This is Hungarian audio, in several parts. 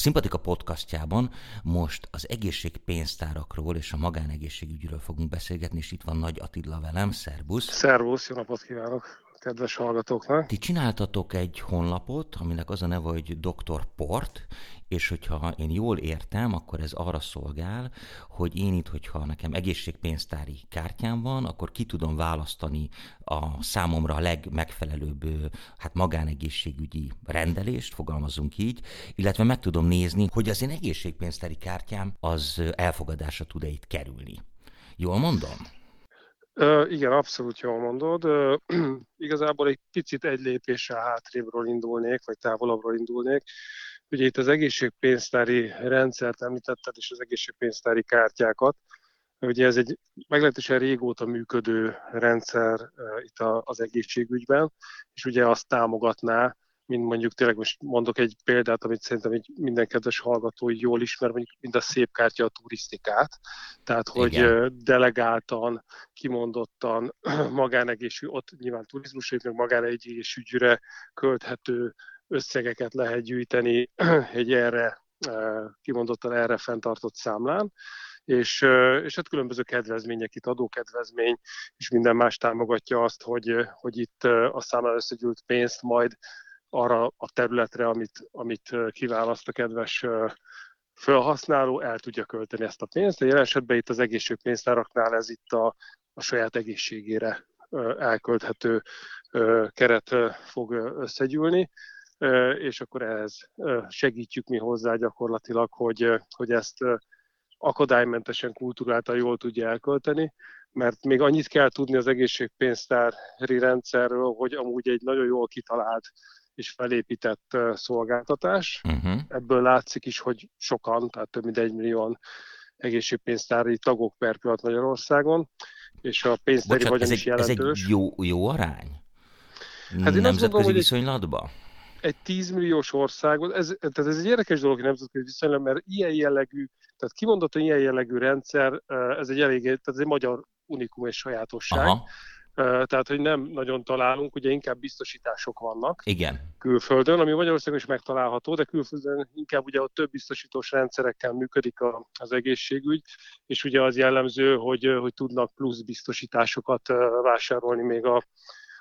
Szimpatika podcastjában most az egészségpénztárakról és a magánegészségügyről fogunk beszélgetni, és itt van Nagy Attila velem. Szerbusz! Szervusz, jó napot kívánok! Kedves hallgatóknak. Ti csináltatok egy honlapot, aminek az a neve, hogy Dr. Port, és hogyha én jól értem, akkor ez arra szolgál, hogy én itt, hogyha nekem egészségpénztári kártyám van, akkor ki tudom választani a számomra a legmegfelelőbb hát magánegészségügyi rendelést, fogalmazunk így, illetve meg tudom nézni, hogy az én egészségpénztári kártyám az elfogadásra tud-e itt kerülni. Jól mondom? Igen, abszolút jól mondod. Igazából egy picit egy lépéssel hátrébről indulnék, vagy távolabbról indulnék. Ugye itt az egészségpénztári rendszert említetted, és az egészségpénztári kártyákat. Ugye ez egy meglehetősen régóta működő rendszer itt az egészségügyben, és ugye azt támogatná, mint mondjuk tényleg most mondok egy példát, amit szerintem egy minden kedves hallgató jól ismer, mondjuk mind a szép kártya a turisztikát. Tehát, hogy Igen. delegáltan, kimondottan magánegészségügy, ott nyilván turizmusra, meg magánegészségügyre költhető összegeket lehet gyűjteni egy erre, kimondottan erre fenntartott számlán és, és hát különböző kedvezmények, itt adókedvezmény, és minden más támogatja azt, hogy, hogy itt a számlán összegyűlt pénzt majd arra a területre, amit, amit kiválaszt a kedves felhasználó, el tudja költeni ezt a pénzt. De jelen esetben itt az egészségpénztáraknál ez itt a, a saját egészségére elkölthető keret fog összegyűlni, és akkor ehhez segítjük mi hozzá gyakorlatilag, hogy, hogy ezt akadálymentesen, kultúráltan jól tudja elkölteni, mert még annyit kell tudni az egészségpénztári rendszerről, hogy amúgy egy nagyon jól kitalált és felépített szolgáltatás. Uh-huh. Ebből látszik is, hogy sokan, tehát több mint egy millióan egészségpénztári tagok per pillanat Magyarországon, és a pénztári Bocsánat, vagyon is egy, jelentős. Ez egy jó, jó arány? Hát én Nemzetközi mondom, viszonylatban? Egy 10 milliós országot, ez, tehát ez egy érdekes dolog nemzetközi viszonylag, mert ilyen jellegű, tehát kimondottan ilyen jellegű rendszer, ez egy elég, tehát ez egy magyar unikum és sajátosság. Aha tehát hogy nem nagyon találunk, ugye inkább biztosítások vannak Igen. külföldön, ami Magyarországon is megtalálható, de külföldön inkább ugye ott több biztosítós rendszerekkel működik a, az egészségügy, és ugye az jellemző, hogy, hogy tudnak plusz biztosításokat vásárolni még a,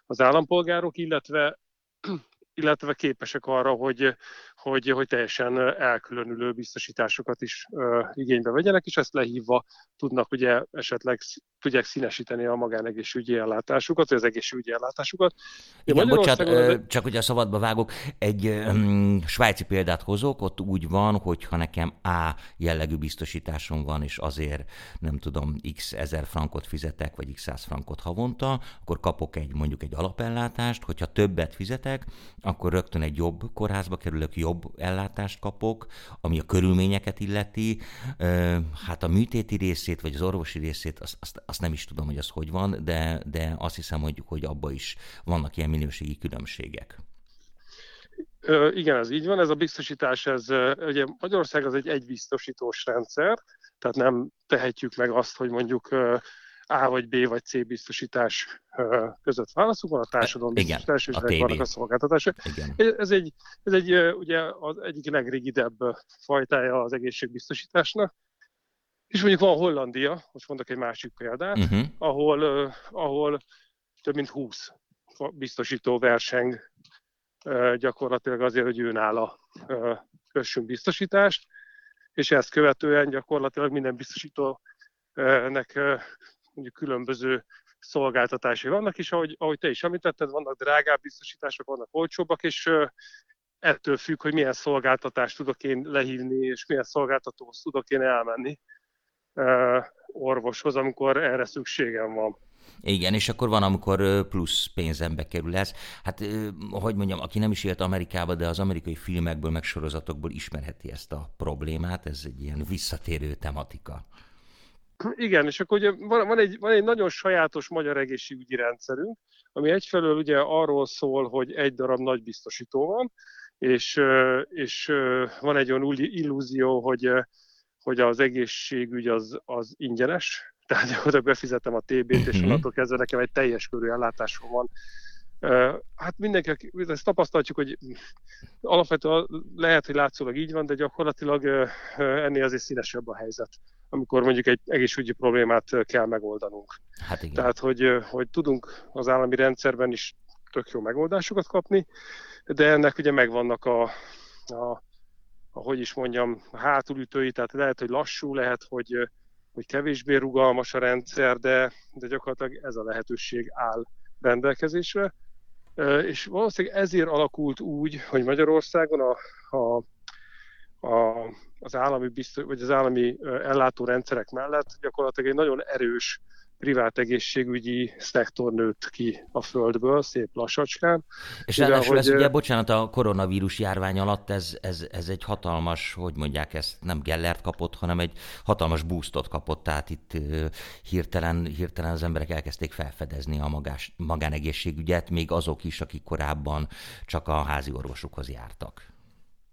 az állampolgárok, illetve illetve képesek arra, hogy, hogy, hogy teljesen elkülönülő biztosításokat is igénybe vegyenek, és ezt lehívva tudnak ugye esetleg tudják színesíteni a magánegészségügyi ellátásukat, vagy az egészségügyi ellátásukat. Igen, bocsánat, ö, csak hogy a szabadba vágok, egy um, svájci példát hozok, ott úgy van, hogy ha nekem A jellegű biztosításom van, és azért nem tudom, x ezer frankot fizetek, vagy x száz frankot havonta, akkor kapok egy mondjuk egy alapellátást, hogyha többet fizetek, akkor rögtön egy jobb kórházba kerülök, jobb ellátást kapok, ami a körülményeket illeti, hát a műtéti részét, vagy az orvosi részét, azt, azt, azt nem is tudom, hogy az hogy van, de, de azt hiszem, hogy, hogy abba is vannak ilyen minőségi különbségek. Igen, ez így van. Ez a biztosítás, ez ugye Magyarország az egy egybiztosítós rendszer, tehát nem tehetjük meg azt, hogy mondjuk a vagy B vagy C biztosítás között válaszunk van, a társadalom biztosítás és vannak a szolgáltatások. Igen. Ez egy, ez egy ugye az egyik legrigidebb fajtája az egészségbiztosításnak. És mondjuk van Hollandia, most mondok egy másik példát, uh-huh. ahol, ahol több mint 20 biztosító verseng gyakorlatilag azért, hogy ő nála kössünk biztosítást, és ezt követően gyakorlatilag minden biztosítónek mondjuk különböző szolgáltatásai vannak, és ahogy, ahogy te is említetted, vannak drágább biztosítások, vannak olcsóbbak, és ettől függ, hogy milyen szolgáltatást tudok én lehívni, és milyen szolgáltatóhoz tudok én elmenni orvoshoz, amikor erre szükségem van. Igen, és akkor van, amikor plusz pénzembe kerül ez. Hát, hogy mondjam, aki nem is élt Amerikába, de az amerikai filmekből, meg sorozatokból ismerheti ezt a problémát, ez egy ilyen visszatérő tematika. Igen, és akkor ugye van, van, egy, van egy nagyon sajátos magyar egészségügyi rendszerünk, ami egyfelől ugye arról szól, hogy egy darab nagy biztosító van, és, és van egy olyan illúzió, hogy, hogy az egészségügy az, az ingyenes, tehát gyakorlatilag befizetem a TB-t, és mhm. onnantól kezdve nekem egy teljes körű ellátásom van Hát mindenki, ezt tapasztaljuk, hogy alapvetően lehet, hogy látszólag így van, de gyakorlatilag ennél azért színesebb a helyzet, amikor mondjuk egy egészségügyi problémát kell megoldanunk. Hát igen. Tehát, hogy, hogy tudunk az állami rendszerben is tök jó megoldásokat kapni, de ennek ugye megvannak a, a, a hogy is mondjam, hátulütői, tehát lehet, hogy lassú, lehet, hogy, hogy kevésbé rugalmas a rendszer, de, de gyakorlatilag ez a lehetőség áll rendelkezésre. És valószínűleg ezért alakult úgy, hogy Magyarországon a, a, a, az állami biztos, vagy az állami ellátórendszerek mellett gyakorlatilag egy nagyon erős privát egészségügyi szektor nőtt ki a földből, szép lassacskán. És ráadásul ez ugye, bocsánat, a koronavírus járvány alatt ez, ez, ez egy hatalmas, hogy mondják ezt, nem Gellert kapott, hanem egy hatalmas boostot kapott, tehát itt hirtelen, hirtelen az emberek elkezdték felfedezni a magás, magánegészségügyet, még azok is, akik korábban csak a házi orvosukhoz jártak.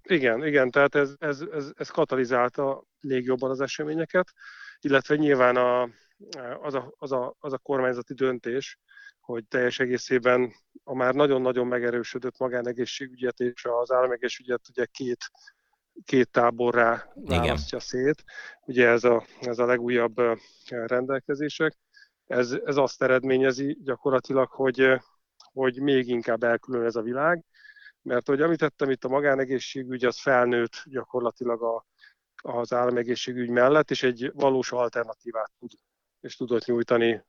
Igen, igen, tehát ez, ez, ez, ez katalizálta légjobban az eseményeket, illetve nyilván a, az a, az, a, az a kormányzati döntés, hogy teljes egészében a már nagyon-nagyon megerősödött magánegészségügyet és az államegészségügyet ugye két, két táborrá választja Igen. szét. Ugye ez a, ez a legújabb rendelkezések. Ez, ez azt eredményezi gyakorlatilag, hogy, hogy még inkább elkülön ez a világ, mert hogy említettem, itt a magánegészségügy az felnőtt gyakorlatilag a, az államegészségügy mellett, és egy valós alternatívát tud és tudott nyújtani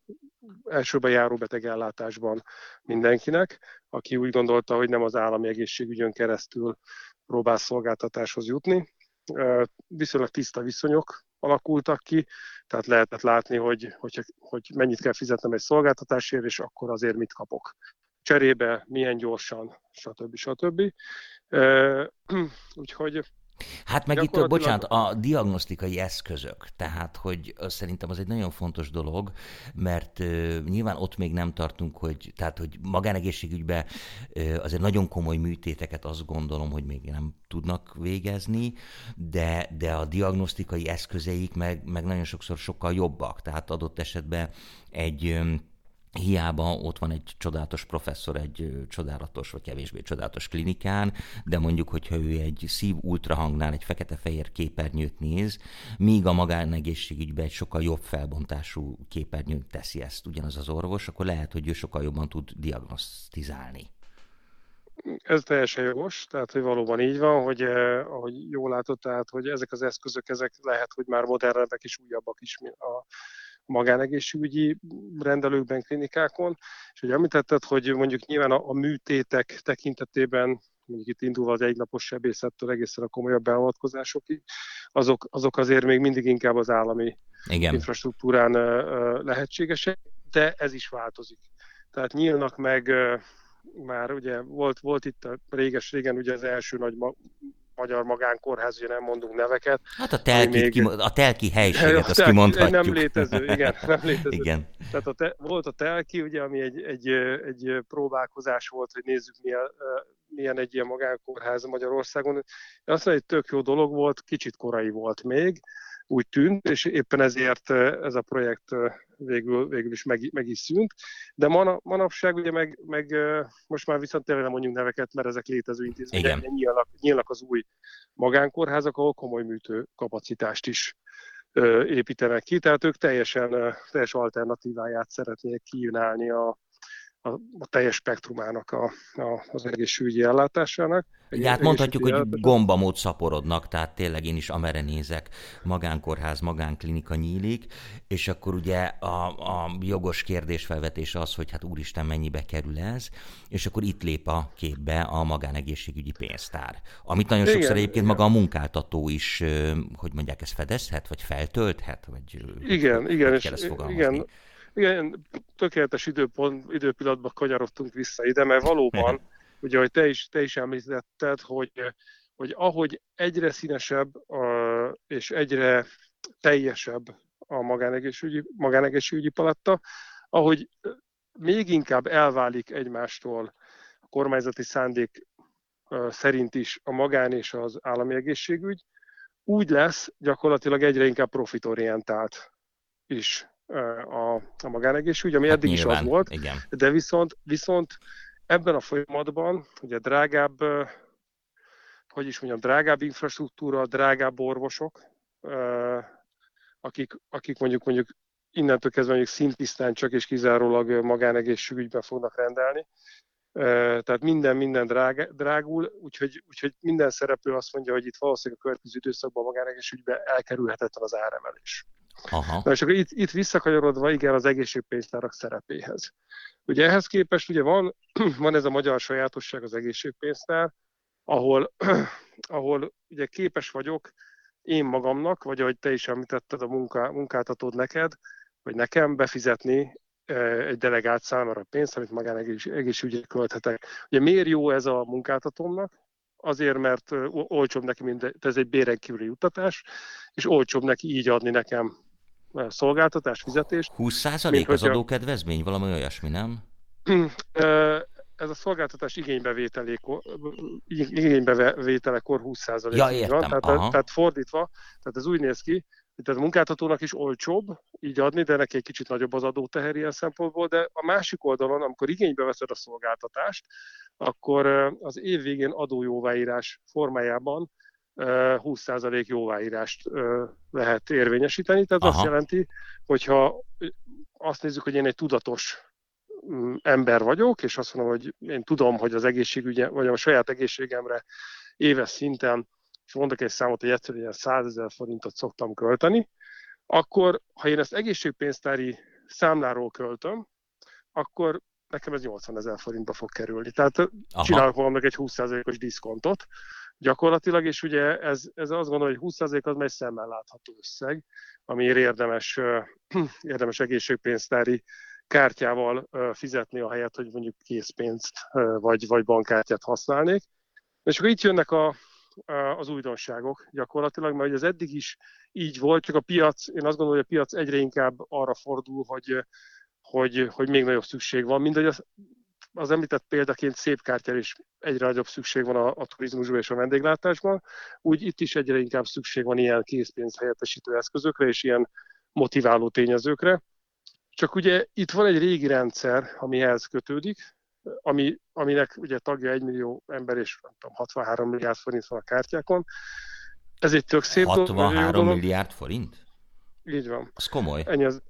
elsőben járó betegellátásban mindenkinek, aki úgy gondolta, hogy nem az állami egészségügyön keresztül próbál szolgáltatáshoz jutni. Viszonylag tiszta viszonyok alakultak ki, tehát lehetett látni, hogy, hogy, hogy mennyit kell fizetnem egy szolgáltatásért, és akkor azért mit kapok. Cserébe milyen gyorsan, stb. stb. Úgyhogy Hát meg itt, bocsánat, a diagnosztikai eszközök, tehát, hogy szerintem az egy nagyon fontos dolog, mert uh, nyilván ott még nem tartunk, hogy, tehát, hogy magánegészségügyben uh, azért nagyon komoly műtéteket azt gondolom, hogy még nem tudnak végezni, de, de a diagnosztikai eszközeik meg, meg nagyon sokszor sokkal jobbak, tehát adott esetben egy um, Hiába ott van egy csodálatos professzor egy csodálatos vagy kevésbé csodálatos klinikán, de mondjuk, hogyha ő egy szív ultrahangnál egy fekete-fehér képernyőt néz, míg a magánegészségügyben egy sokkal jobb felbontású képernyőt teszi ezt ugyanaz az orvos, akkor lehet, hogy ő sokkal jobban tud diagnosztizálni. Ez teljesen jogos, tehát hogy valóban így van, hogy eh, ahogy jól látod, tehát hogy ezek az eszközök, ezek lehet, hogy már modernebbek és újabbak is a magánegészségügyi rendelőkben, klinikákon, és hogy említetted, hogy mondjuk nyilván a, a műtétek tekintetében mondjuk itt indulva az egynapos sebészettől egészen a komolyabb beavatkozásokig, azok, azok azért még mindig inkább az állami Igen. infrastruktúrán lehetségesek, de ez is változik. Tehát nyílnak meg már ugye volt, volt itt a réges-régen ugye az első nagy magyar magánkórház, ugye nem mondunk neveket. Hát a telki, még... Kim, a telki helységet, a azt telki, kimondhatjuk. Nem létező, igen, nem létező. igen. Tehát a te, volt a telki, ugye, ami egy, egy, egy próbálkozás volt, hogy nézzük milyen, milyen egy ilyen magánkórház Magyarországon. Azt mondom, hogy tök jó dolog volt, kicsit korai volt még, úgy tűnt, és éppen ezért ez a projekt végül, végül is meg, meg is szűnt. De man, manapság ugye meg, meg most már viszont tényleg nem mondjuk neveket, mert ezek létező intézmények, nyílnak, nyílnak az új magánkórházak, ahol komoly műtő kapacitást is építenek ki, tehát ők teljesen teljes alternatíváját szeretnék kívánni a, a, a teljes spektrumának a, a, az egészségügyi ellátásának. Egy, hát mondhatjuk, hogy gombamód szaporodnak, tehát tényleg én is amerre nézek, magánkórház, magánklinika nyílik, és akkor ugye a, a jogos kérdésfelvetés az, hogy hát úristen mennyibe kerül ez, és akkor itt lép a képbe a magánegészségügyi pénztár, amit nagyon sokszor igen, egyébként igen. maga a munkáltató is, hogy mondják, ezt fedezhet, vagy feltölthet, vagy igen, igen, és, igen, igen, tökéletes időpont, időpillanatban kanyarodtunk vissza ide, mert valóban, ugye, hogy te is, te is említetted, hogy, hogy ahogy egyre színesebb és egyre teljesebb a magánegészségügyi, magánegészségügyi paletta, ahogy még inkább elválik egymástól a kormányzati szándék szerint is a magán és az állami egészségügy, úgy lesz gyakorlatilag egyre inkább profitorientált is a, a magánegészségügy, ami hát eddig nyilván, is az volt, igen. de viszont, viszont ebben a folyamatban ugye drágább, hogy is mondjam, drágább infrastruktúra, drágább orvosok, akik, akik mondjuk mondjuk innentől kezdve mondjuk szintisztán csak és kizárólag magánegészségügyben fognak rendelni. Tehát minden, minden drág, drágul, úgyhogy, úgyhogy minden szereplő azt mondja, hogy itt valószínűleg a következő időszakban a magánegészségügyben elkerülhetetlen az áremelés. Aha. Na és akkor itt, itt visszakanyarodva igen az egészségpénztárak szerepéhez. Ugye ehhez képest ugye van, van ez a magyar sajátosság az egészségpénztár, ahol, ahol ugye képes vagyok én magamnak, vagy ahogy te is említetted a munká, munkáltatód neked, vagy nekem befizetni egy delegált számára pénzt, amit magánegészségügyre költhetek. Ugye miért jó ez a munkáltatómnak? Azért, mert olcsóbb neki, mint ez egy béren kívüli juttatás, és olcsóbb neki így adni nekem szolgáltatás, fizetést. 20% az adókedvezmény, valami olyasmi, nem? ez a szolgáltatás igénybevételekor, igénybevételekor 20% ja, értem. van. Tehát, tehát fordítva, tehát ez úgy néz ki, tehát a munkáltatónak is olcsóbb így adni, de neki egy kicsit nagyobb az adóteher ilyen szempontból, de a másik oldalon, amikor igénybe veszed a szolgáltatást, akkor az év végén adójóváírás formájában 20% jóváírást lehet érvényesíteni. Tehát Aha. azt jelenti, hogyha azt nézzük, hogy én egy tudatos mm, ember vagyok, és azt mondom, hogy én tudom, hogy az egészségügye, vagy a saját egészségemre éves szinten, és mondok egy számot, hogy egyszerűen 100 ezer forintot szoktam költeni, akkor ha én ezt egészségpénztári számláról költöm, akkor nekem ez 80 ezer forintba fog kerülni. Tehát Aha. csinálok magamnak egy 20%-os diszkontot, gyakorlatilag, és ugye ez, ez azt gondolom, hogy 20% az egy szemmel látható összeg, amiért érdemes, érdemes egészségpénztári kártyával fizetni a helyet, hogy mondjuk készpénzt vagy, vagy bankkártyát használnék. És akkor itt jönnek a, az újdonságok gyakorlatilag, mert az eddig is így volt, csak a piac, én azt gondolom, hogy a piac egyre inkább arra fordul, hogy, hogy, hogy még nagyobb szükség van, mint hogy az az említett példaként szép kártyára is egyre nagyobb szükség van a, a turizmusban és a vendéglátásban, úgy itt is egyre inkább szükség van ilyen készpénz helyettesítő eszközökre és ilyen motiváló tényezőkre. Csak ugye itt van egy régi rendszer, amihez kötődik, ami, aminek ugye tagja 1 millió ember és nem tudom, 63 milliárd forint van a kártyákon. Ez egy tök szép 63 dolog. milliárd forint? Így van. Az komoly. Ennyi az,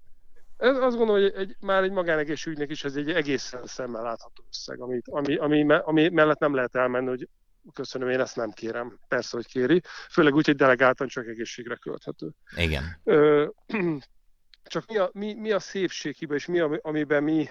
ez azt gondolom, hogy egy, már egy magánegészségügynek is ez egy egészen szemmel látható összeg, ami, ami, ami, ami mellett nem lehet elmenni, hogy köszönöm, én ezt nem kérem. Persze, hogy kéri. Főleg úgy, hogy delegáltan csak egészségre költhető. Igen. Ö, csak mi a, mi, mi a szépség hiba, és mi, amiben mi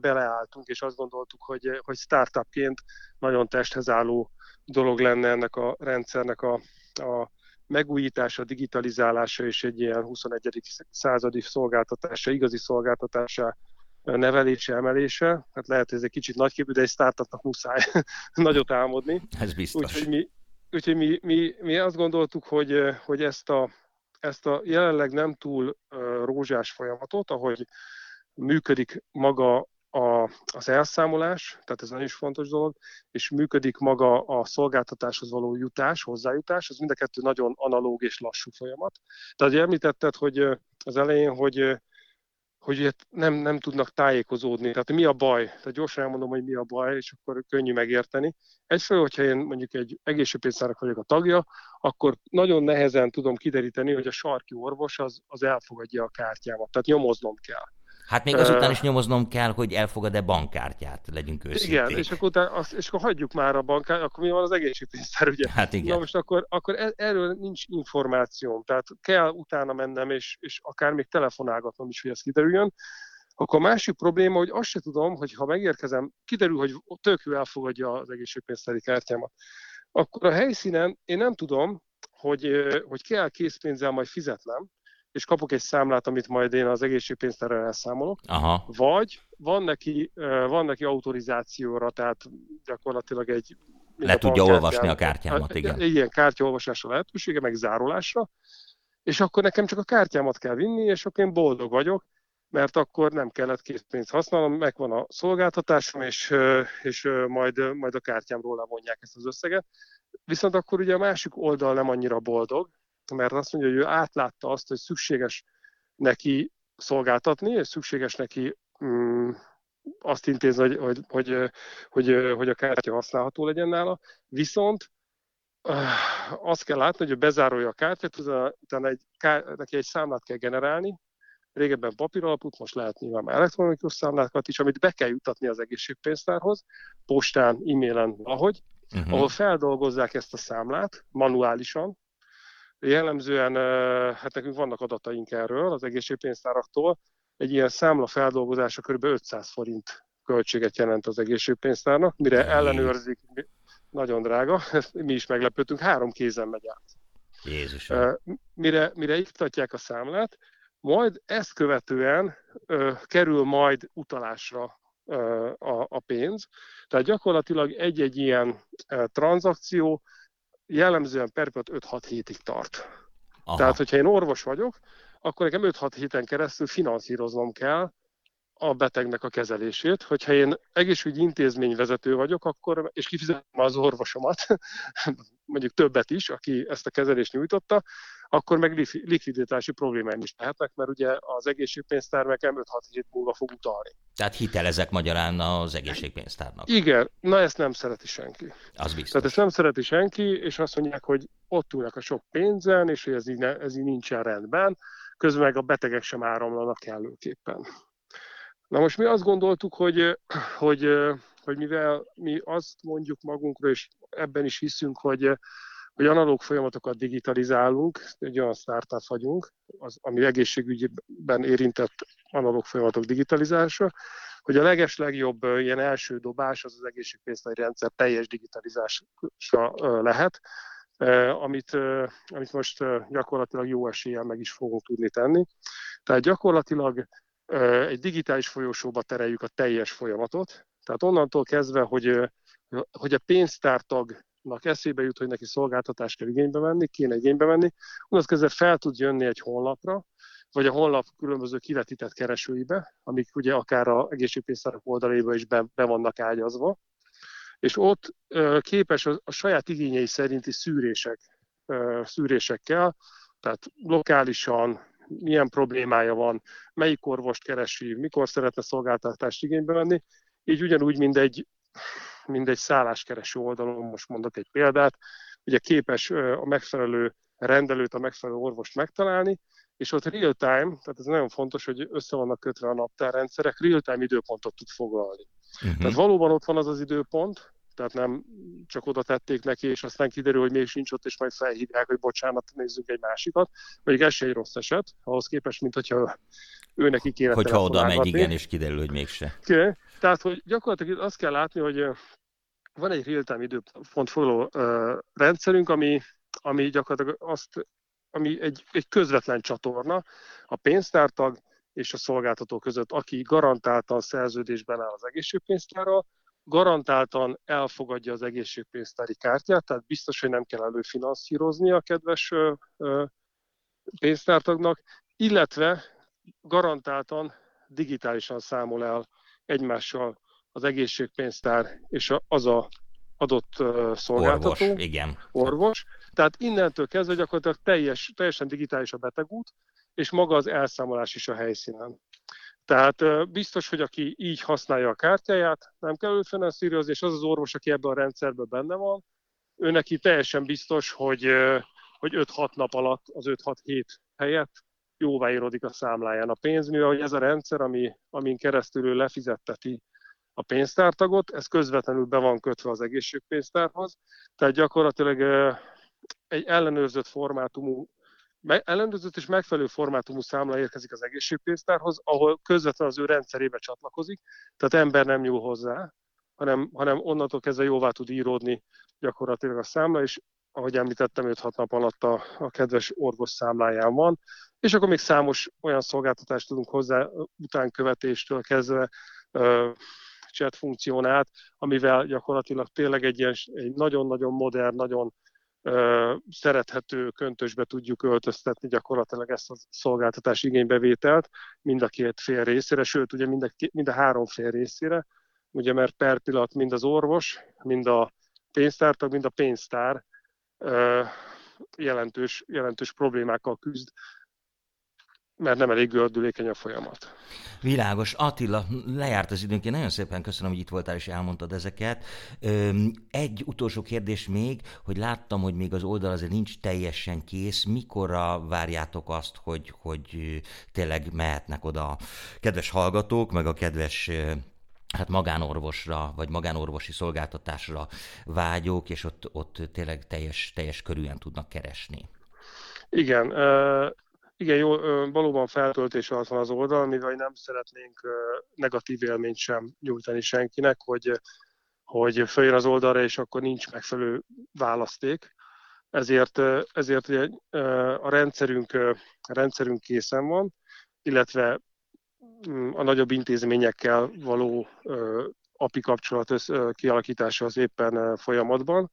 beleálltunk, és azt gondoltuk, hogy, hogy startupként nagyon testhez álló dolog lenne ennek a rendszernek a, a megújítása, digitalizálása és egy ilyen 21. századi szolgáltatása, igazi szolgáltatása nevelése, emelése. Hát lehet, hogy ez egy kicsit nagyképű, de egy startupnak muszáj nagyot álmodni. Ez biztos. Úgyhogy mi, úgyhogy mi, mi, mi azt gondoltuk, hogy, hogy ezt, a, ezt a jelenleg nem túl rózsás folyamatot, ahogy működik maga a, az elszámolás, tehát ez nagyon is fontos dolog, és működik maga a szolgáltatáshoz való jutás, hozzájutás, ez mind a kettő nagyon analóg és lassú folyamat. Tehát ugye említetted, hogy az elején, hogy hogy nem, nem tudnak tájékozódni. Tehát mi a baj? Tehát gyorsan elmondom, hogy mi a baj, és akkor könnyű megérteni. Egyfelől, hogyha én mondjuk egy egészségpénztárak vagyok a tagja, akkor nagyon nehezen tudom kideríteni, hogy a sarki orvos az, az elfogadja a kártyámat. Tehát nyomoznom kell. Hát még azután is nyomoznom kell, hogy elfogad-e bankkártyát, legyünk őszinték. Igen, és akkor, utána, azt, és akkor hagyjuk már a bankkártyát, akkor mi van az egészségpénztár, ugye? Hát igen. Na most akkor, akkor e, erről nincs információm, tehát kell utána mennem, és, és akár még telefonálgatnom is, hogy ez kiderüljön. Akkor a másik probléma, hogy azt se tudom, hogy ha megérkezem, kiderül, hogy tök jó elfogadja az egészségpénztári kártyámat. Akkor a helyszínen én nem tudom, hogy, hogy kell készpénzzel majd fizetnem, és kapok egy számlát, amit majd én az egészségpénztárral elszámolok, Aha. vagy van neki, van neki autorizációra, tehát gyakorlatilag egy... Le tudja olvasni a kártyámat, igen. Ilyen kártyaolvasásra lehetősége, meg zárolásra, és akkor nekem csak a kártyámat kell vinni, és akkor én boldog vagyok, mert akkor nem kellett készpénzt használnom, megvan a szolgáltatásom, és, és majd, majd a kártyámról levonják ezt az összeget. Viszont akkor ugye a másik oldal nem annyira boldog, mert azt mondja, hogy ő átlátta azt, hogy szükséges neki szolgáltatni, és szükséges neki mm, azt intézni, hogy, hogy, hogy, hogy, hogy a kártya használható legyen nála. Viszont azt kell látni, hogy bezárolja a kártyát, utána egy, neki egy számlát kell generálni, régebben papíralapút, most lehet nyilván már elektronikus számlákat is, amit be kell jutatni az egészségpénztárhoz, postán, e-mailen, valahogy, uh-huh. ahol feldolgozzák ezt a számlát manuálisan. Jellemzően, hát nekünk vannak adataink erről az egészségpénztáraktól, egy ilyen számla feldolgozása kb. 500 forint költséget jelent az egészségpénztárnak, mire ellenőrzik, nagyon drága, mi is meglepődtünk, három kézen megy át. Jézusom. Mire, mire iktatják a számlát, majd ezt követően ö, kerül majd utalásra ö, a, a pénz. Tehát gyakorlatilag egy-egy ilyen ö, tranzakció jellemzően perpet 5-6 hétig tart. Aha. Tehát, hogyha én orvos vagyok, akkor nekem 5-6 héten keresztül finanszíroznom kell a betegnek a kezelését. Hogyha én egészségügyi intézményvezető vagyok, akkor, és kifizetem az orvosomat, mondjuk többet is, aki ezt a kezelést nyújtotta, akkor meg likviditási problémáim is lehetnek, mert ugye az egészségpénztár nekem 5-6 hét múlva fog utalni. Tehát hitelezek magyarán az egészségpénztárnak. Igen, na ezt nem szereti senki. Az biztos. Tehát ezt nem szereti senki, és azt mondják, hogy ott ülnek a sok pénzen, és hogy ez így, ne, ez így nincsen rendben, közben meg a betegek sem áramlanak kellőképpen. Na most mi azt gondoltuk, hogy, hogy, hogy mivel mi azt mondjuk magunkra, és ebben is hiszünk, hogy, hogy analóg folyamatokat digitalizálunk, egy olyan startup vagyunk, az, ami egészségügyben érintett analóg folyamatok digitalizálása, hogy a leges ilyen első dobás az az egészségpénztári rendszer teljes digitalizása lehet, amit, amit most gyakorlatilag jó eséllyel meg is fogunk tudni tenni. Tehát gyakorlatilag egy digitális folyosóba tereljük a teljes folyamatot, tehát onnantól kezdve, hogy, hogy a pénztártagnak eszébe jut, hogy neki szolgáltatást kell igénybe venni, kéne igénybe venni, onnantól kezdve fel tud jönni egy honlapra, vagy a honlap különböző kivetített keresőibe, amik ugye akár a egészségpénztárak oldaléba is be, be vannak ágyazva, és ott képes a, a saját igényei szerinti szűrések, szűrésekkel, tehát lokálisan, milyen problémája van, melyik orvost keresi, mikor szeretne szolgáltatást igénybe venni. Így ugyanúgy, mint egy, mint egy szálláskereső oldalon, most mondok egy példát, ugye képes a megfelelő rendelőt, a megfelelő orvost megtalálni, és ott real time, tehát ez nagyon fontos, hogy össze vannak kötve a naptárrendszerek, real time időpontot tud foglalni. Uh-huh. Tehát valóban ott van az az időpont, tehát nem csak oda tették neki, és aztán kiderül, hogy még sincs ott, és majd felhívják, hogy bocsánat, nézzünk egy másikat. Mondjuk ez se egy rossz eset, ahhoz képest, mint hogyha ő neki kéne Hogyha oda megy, igen, és kiderül, hogy mégse. Okay. Tehát, hogy gyakorlatilag azt kell látni, hogy van egy real-time időpont foglaló rendszerünk, ami, ami gyakorlatilag azt, ami egy, egy közvetlen csatorna a pénztártag és a szolgáltató között, aki garantáltan szerződésben áll az egészségpénztárral, garantáltan elfogadja az egészségpénztári kártyát, tehát biztos, hogy nem kell előfinanszírozni a kedves pénztártagnak, illetve garantáltan digitálisan számol el egymással az egészségpénztár és az a adott szolgáltató. Orvos, igen. Orvos. Tehát innentől kezdve gyakorlatilag teljes, teljesen digitális a betegút, és maga az elszámolás is a helyszínen. Tehát biztos, hogy aki így használja a kártyáját, nem kell őt finanszírozni, és az az orvos, aki ebben a rendszerben benne van, ő neki teljesen biztos, hogy, hogy 5-6 nap alatt az 5-6 hét helyett jóváírodik a számláján. A pénz, mivel hogy ez a rendszer, ami, amin keresztül ő lefizetteti a pénztártagot, ez közvetlenül be van kötve az egészségpénztárhoz, tehát gyakorlatilag egy ellenőrzött formátumú ellenőrzött és megfelelő formátumú számla érkezik az egészségpénztárhoz, ahol közvetlenül az ő rendszerébe csatlakozik, tehát ember nem nyúl hozzá, hanem, hanem onnantól kezdve jóvá tud íródni gyakorlatilag a számla, és ahogy említettem, 5-6 nap alatt a, a kedves orvos számláján van, és akkor még számos olyan szolgáltatást tudunk hozzá utánkövetéstől kezdve chat funkción át, amivel gyakorlatilag tényleg egy, ilyen, egy nagyon-nagyon modern, nagyon szerethető köntösbe tudjuk öltöztetni gyakorlatilag ezt a szolgáltatás igénybevételt mind a két fél részére, sőt ugye mind a, mind a három fél részére, ugye mert per pillanat mind az orvos, mind a pénztártag, mind a pénztár jelentős, jelentős problémákkal küzd mert nem elég gördülékeny a folyamat. Világos. Attila, lejárt az időnk. Én nagyon szépen köszönöm, hogy itt voltál és elmondtad ezeket. Egy utolsó kérdés még, hogy láttam, hogy még az oldal azért nincs teljesen kész. Mikorra várjátok azt, hogy, hogy tényleg mehetnek oda a kedves hallgatók, meg a kedves hát magánorvosra, vagy magánorvosi szolgáltatásra vágyók, és ott, ott tényleg teljes, teljes körűen tudnak keresni. Igen, igen, jó, valóban feltöltés alatt van az oldal, mivel nem szeretnénk negatív élményt sem nyújtani senkinek, hogy, hogy följön az oldalra, és akkor nincs megfelelő választék. Ezért, ezért a rendszerünk, a rendszerünk készen van, illetve a nagyobb intézményekkel való API kapcsolat kialakítása az éppen folyamatban.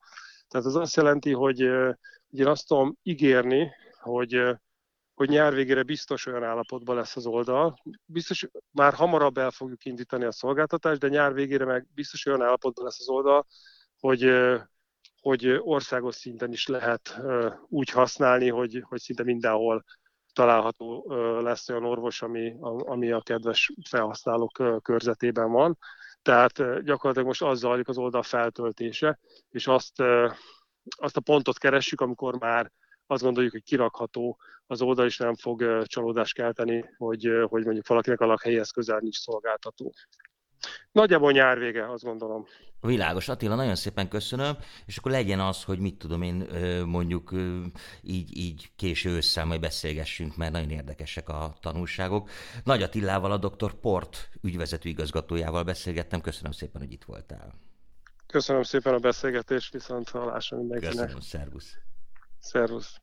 Tehát az azt jelenti, hogy, hogy én azt tudom ígérni, hogy hogy nyár végére biztos olyan állapotban lesz az oldal. Biztos már hamarabb el fogjuk indítani a szolgáltatást, de nyár végére meg biztos olyan állapotban lesz az oldal, hogy, hogy országos szinten is lehet úgy használni, hogy, hogy szinte mindenhol található lesz olyan orvos, ami, ami a kedves felhasználók körzetében van. Tehát gyakorlatilag most az zajlik az oldal feltöltése, és azt, azt a pontot keressük, amikor már azt gondoljuk, hogy kirakható az oldal, is nem fog csalódást kelteni, hogy, hogy mondjuk valakinek a lakhelyhez közel nincs szolgáltató. Nagyjából nyár vége, azt gondolom. Világos, Attila, nagyon szépen köszönöm, és akkor legyen az, hogy mit tudom én, mondjuk így, így késő ősszel majd beszélgessünk, mert nagyon érdekesek a tanulságok. Nagy Attilával, a Dr. Port ügyvezető igazgatójával beszélgettem, köszönöm szépen, hogy itt voltál. Köszönöm szépen a beszélgetést, viszont hallásra mindenkinek. Köszönöm, szervusz. Servus.